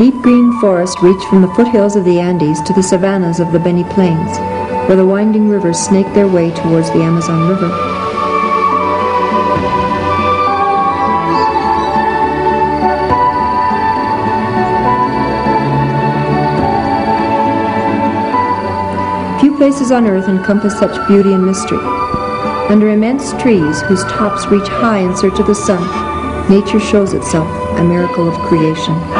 Deep green forest reached from the foothills of the Andes to the savannas of the Beni Plains, where the winding rivers snake their way towards the Amazon River. Few places on earth encompass such beauty and mystery. Under immense trees whose tops reach high in search of the sun, nature shows itself, a miracle of creation.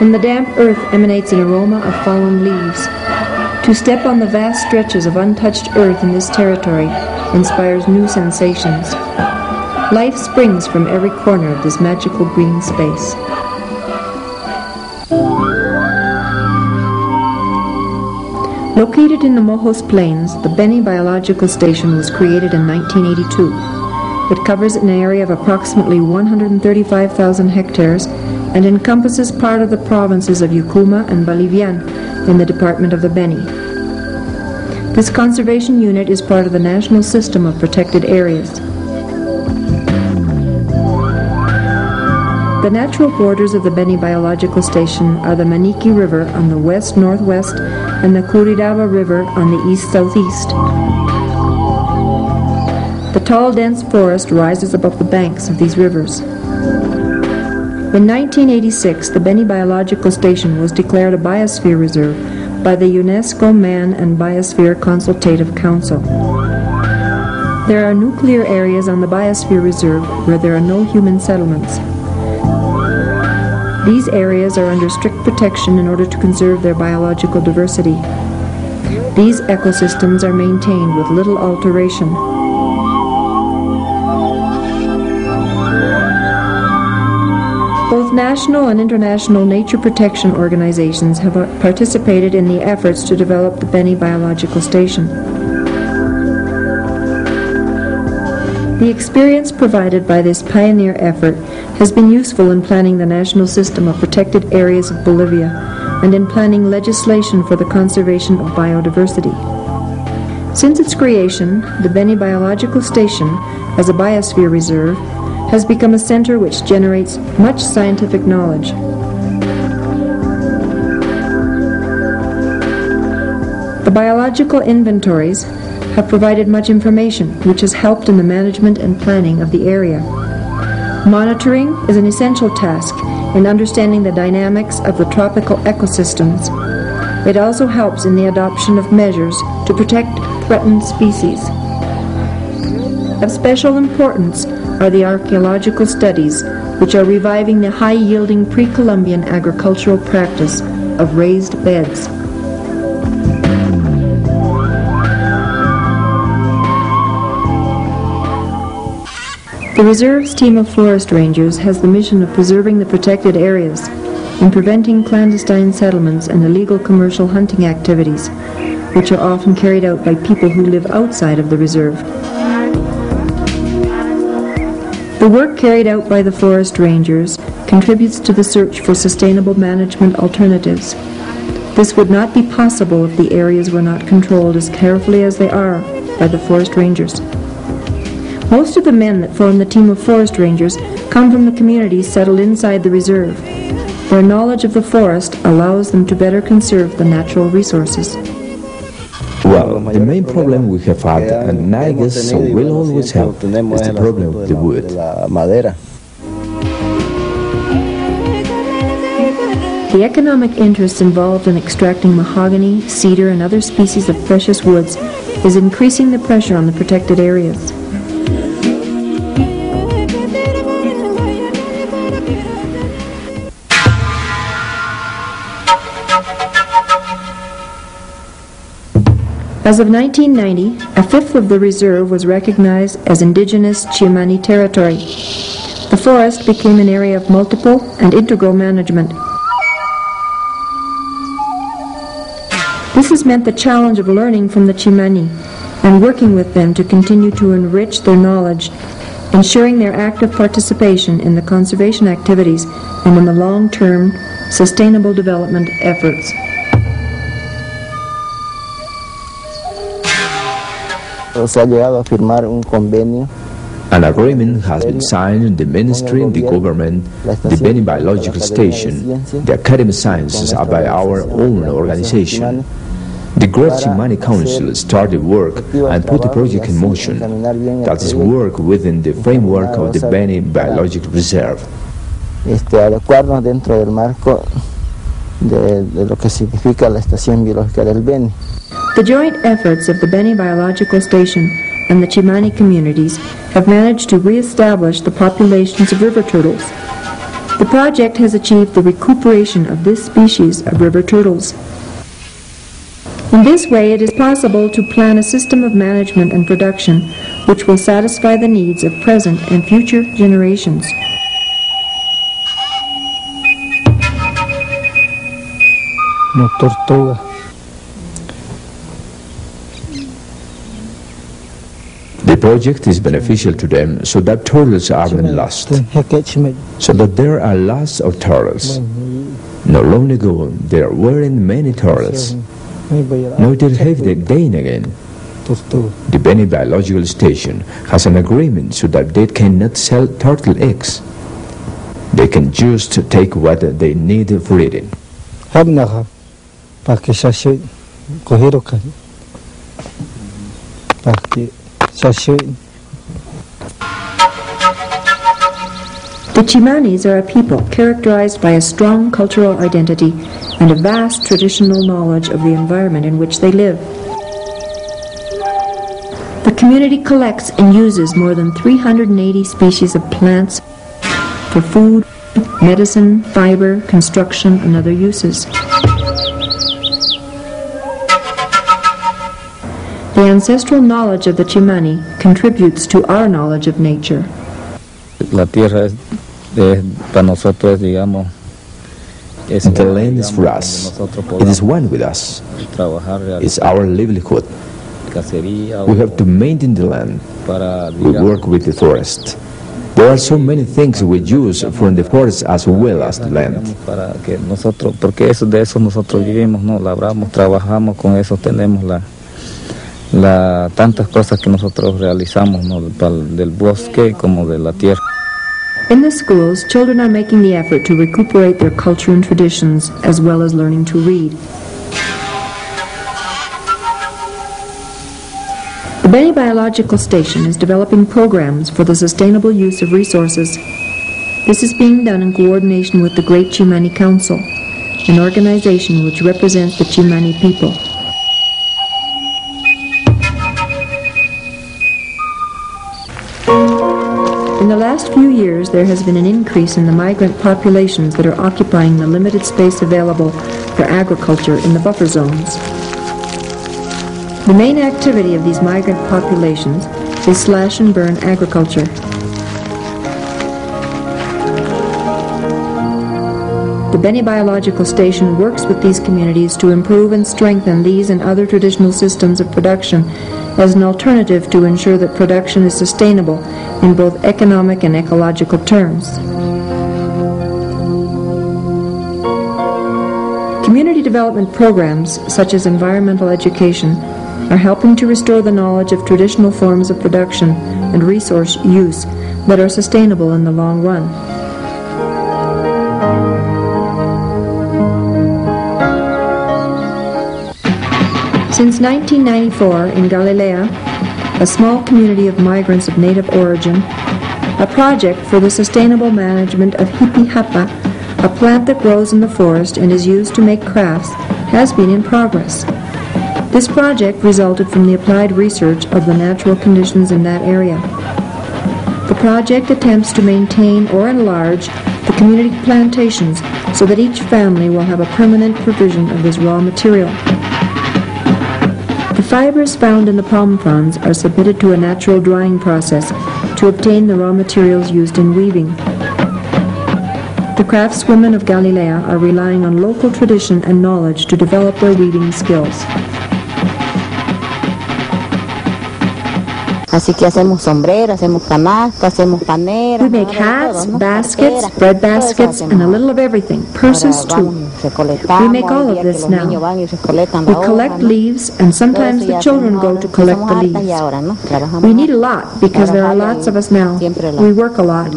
From the damp earth emanates an aroma of fallen leaves. To step on the vast stretches of untouched earth in this territory inspires new sensations. Life springs from every corner of this magical green space. Located in the Mojos Plains, the Beni Biological Station was created in 1982. It covers an area of approximately 135,000 hectares and encompasses part of the provinces of Yacuma and Ballivián in the department of the Beni. This conservation unit is part of the national system of protected areas. The natural borders of the Beni Biological Station are the Maniqui River on the west-northwest and the Curiraba River on the east-southeast. The tall, dense forest rises above the banks of these rivers. In 1986, the Beni Biological Station was declared a biosphere reserve by the UNESCO Man and Biosphere Consultative Council. There are nuclear areas on the Biosphere Reserve where there are no human settlements. These areas are under strict protection in order to conserve their biological diversity. These ecosystems are maintained with little alteration. Both national and international nature protection organizations have uh, participated in the efforts to develop the Beni Biological Station. The experience provided by this pioneer effort has been useful in planning the national system of protected areas of Bolivia and in planning legislation for the conservation of biodiversity. Since its creation, the Beni Biological Station, as a biosphere reserve, has become a center which generates much scientific knowledge. The biological inventories have provided much information which has helped in the management and planning of the area. Monitoring is an essential task in understanding the dynamics of the tropical ecosystems. It also helps in the adoption of measures to protect threatened species. Of special importance are the archaeological studies, which are reviving the high-yielding pre-Columbian agricultural practice of raised beds. The reserve's team of forest rangers has the mission of preserving the protected areas and preventing clandestine settlements and illegal commercial hunting activities, which are often carried out by people who live outside of the reserve. The work carried out by the forest rangers contributes to the search for sustainable management alternatives. This would not be possible if the areas were not controlled as carefully as they are by the forest rangers. Most of the men that form the team of forest rangers come from the communities settled inside the reserve. Their knowledge of the forest allows them to better conserve the natural resources. Well, the main problem we have had, and I guess so will always have, is the problem of the wood. The economic interest involved in extracting mahogany, cedar, and other species of precious woods is increasing the pressure on the protected areas. As of 1990, a fifth of the reserve was recognized as indigenous Chimani territory. The forest became an area of multiple and integral management. This has meant the challenge of learning from the Chimani and working with them to continue to enrich their knowledge, ensuring their active participation in the conservation activities and in the long-term sustainable development efforts. Se ha llegado a firmar un convenio An agreement has been signed in the ministry, the government, the Beni Biological Station, the Academy of Sciences are by our own organization. The Great Chimani Council started work and put the project in motion. That is work within the framework of the Beni Biological Reserve. De, de lo que significa la estación biológica del Beni. The joint efforts of the Beni Biological Station and the Chimani communities have managed to re-establish the populations of river turtles. The project has achieved the recuperation of this species of river turtles. In this way, it is possible to plan a system of management and production which will satisfy the needs of present and future generations. Tortuga. The project is beneficial to them so that turtles aren't lost, so that there are lots of turtles. Not long ago, there weren't many turtles. Now they have the gain again. The Beni Biological Station has an agreement so that they cannot sell turtle eggs. They can just take what they need for eating para que o para que. The Chimanis are a people characterized by a strong cultural identity and a vast traditional knowledge of the environment in which they live. The community collects and uses more than 380 species of plants for food, medicine, fiber, construction, and other uses. Ancestral knowledge of the Chimani contributes to our knowledge of nature. La tierra es, es- para nosotros, digamos, es The land is for us. It is one with us. It's our livelihood. We have to maintain the land. para, We work with the forest. There are so many things we use from the forest as well as the land. digamos, para que nosotros, porque eso, de eso nosotros vivimos, ¿no? Labramos, trabajamos, con eso tenemos la, la tantas cosas que nosotros realizamos, ¿no? Del bosque como de la tierra. In the schools, children are making the effort to recuperate their culture and traditions as well as learning to read. The Beni Biological Station is developing programs for the sustainable use of resources. This is being done in coordination with the Great Chimani Council, an organization which represents the Chimani people. The last few years, there has been an increase in the migrant populations that are occupying the limited space available for agriculture in the buffer zones. The main activity of these migrant populations is slash and burn agriculture. The Beni Biological Station works with these communities to improve and strengthen these and other traditional systems of production as an alternative to ensure that production is sustainable in both economic and ecological terms. Community development programs, such as environmental education, are helping to restore the knowledge of traditional forms of production and resource use that are sustainable in the long run. Since 1994, in Galilea, a small community of migrants of native origin, a project for the sustainable management of jipijapa, a plant that grows in the forest and is used to make crafts, has been in progress. This project resulted from the applied research of the natural conditions in that area. The project attempts to maintain or enlarge the community plantations so that each family will have a permanent provision of this raw material. Fibers found in the palm fronds are submitted to a natural drying process to obtain the raw materials used in weaving. The craftswomen of Galilea are relying on local tradition and knowledge to develop their weaving skills. Así que hacemos hacemos hacemos paneras. We make hats, baskets, bread baskets, and a little of everything, purses too. We make all of this now. We collect leaves, and sometimes the children go to collect the leaves. We need a lot because there are lots of us now. We work a lot.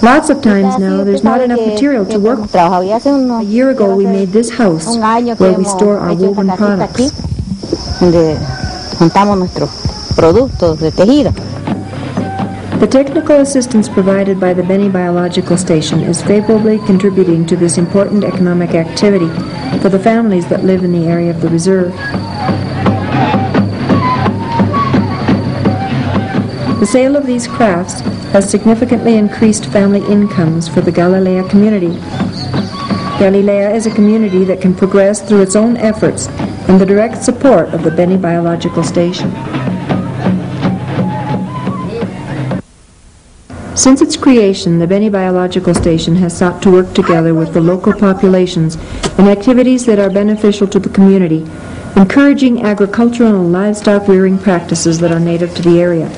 Lots of times now, there's not enough material to work. A year ago, we made this house where we store our woven products. Donde juntamos nuestros productos de tejido. The technical assistance provided by the Beni Biological Station is favorably contributing to this important economic activity for the families that live in the area of the reserve. The sale of these crafts has significantly increased family incomes for the Galilea community. Galilea is a community that can progress through its own efforts and the direct support of the Beni Biological Station. Since its creation, the Beni Biological Station has sought to work together with the local populations in activities that are beneficial to the community, encouraging agricultural and livestock rearing practices that are native to the area.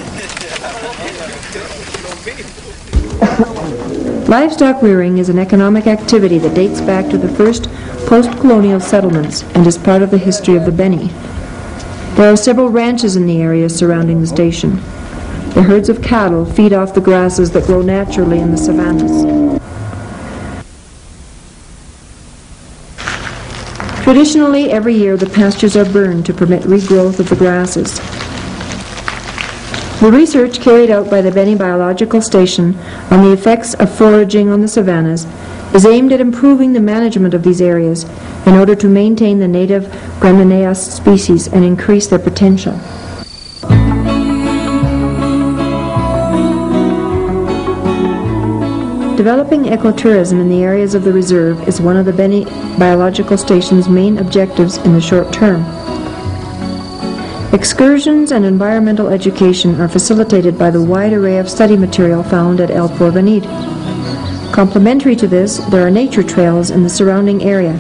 Livestock rearing is an economic activity that dates back to the first post-colonial settlements and is part of the history of the Beni. There are several ranches in the area surrounding the station. The herds of cattle feed off the grasses that grow naturally in the savannas. Traditionally, every year the pastures are burned to permit regrowth of the grasses. The research carried out by the Beni Biological Station on the effects of foraging on the savannas is aimed at improving the management of these areas in order to maintain the native Gramineas species and increase their potential. Developing ecotourism in the areas of the reserve is one of the Beni Biological Station's main objectives in the short term. Excursions and environmental education are facilitated by the wide array of study material found at El Porvenir. Complementary to this, there are nature trails in the surrounding area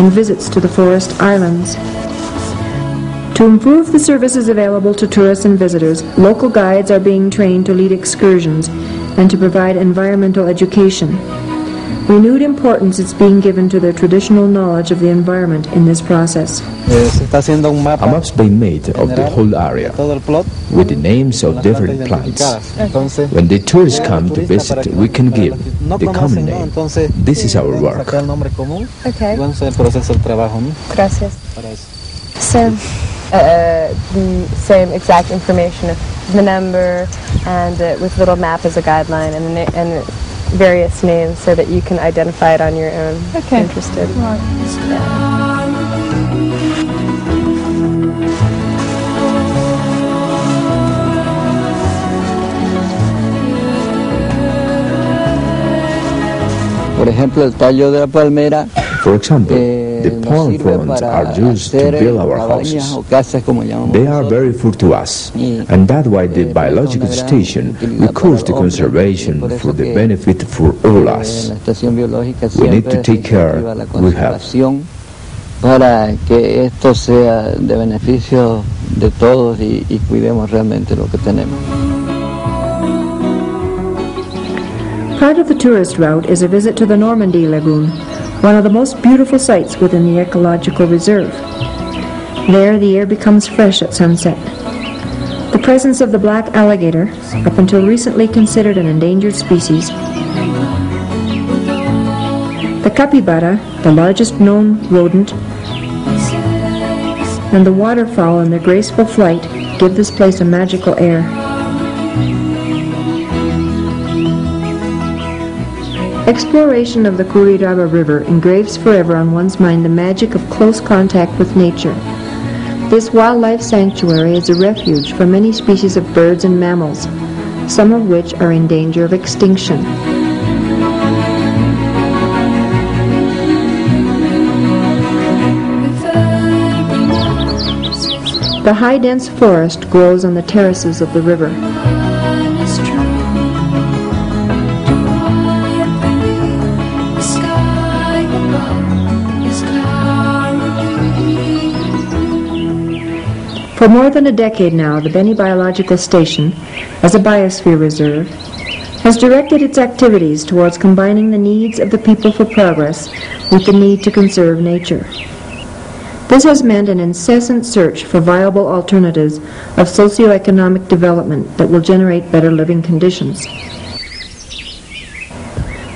and visits to the forest islands. To improve the services available to tourists and visitors, local guides are being trained to lead excursions and to provide environmental education. Renewed importance is being given to the traditional knowledge of the environment in this process. Se está haciendo un mapa A map's been made of the whole area todo el plot with the names of different plants. When the tourists come to visit, we can give que the common name. This is our work. sacar el nombre común Okay. y vamos a hacer el proceso del trabajo, ¿no? Gracias. Para. So, uh, the same exact information of the number and uh, with little map as a guideline and, na- and various names so that you can identify it on your own. Okay. Interested. Por ejemplo, el tallo de la palmera For example, eh, the palm fronds are used to build our houses. o casas, como llamamos They are very full to us, and that's why the biological station records the conservation for the benefit for all Eh, us. la estación biológica We need to take care, we have. para que esto sea de beneficio de todos y, y cuidemos realmente lo que tenemos. Part of the tourist route is a visit to the Normandy Lagoon, one of the most beautiful sites within the ecological reserve. There, the air becomes fresh at sunset. The presence of the black alligator, up until recently considered an endangered species, the capybara, the largest known rodent, and the waterfowl in their graceful flight give this place a magical air. Exploration of the Curiraba River engraves forever on one's mind the magic of close contact with nature. This wildlife sanctuary is a refuge for many species of birds and mammals, some of which are in danger of extinction. The high dense forest grows on the terraces of the river. For more than a decade now, the Beni Biological Station, as a biosphere reserve, has directed its activities towards combining the needs of the people for progress with the need to conserve nature. This has meant an incessant search for viable alternatives of socioeconomic development that will generate better living conditions.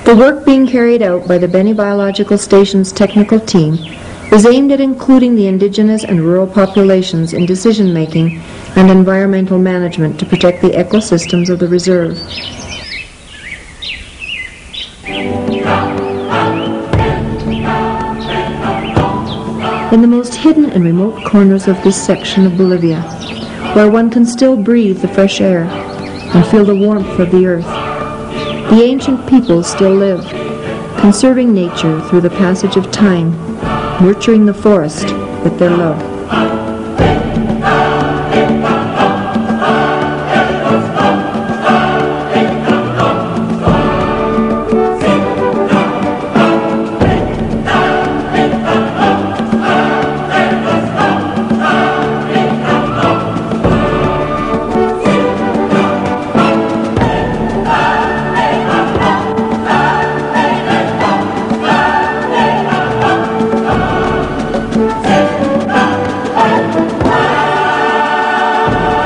The work being carried out by the Beni Biological Station's technical team is aimed at including the indigenous and rural populations in decision-making and environmental management to protect the ecosystems of the reserve. In the most hidden and remote corners of this section of Bolivia, where one can still breathe the fresh air and feel the warmth of the earth, the ancient people still live, conserving nature through the passage of time, nurturing the forest with their love.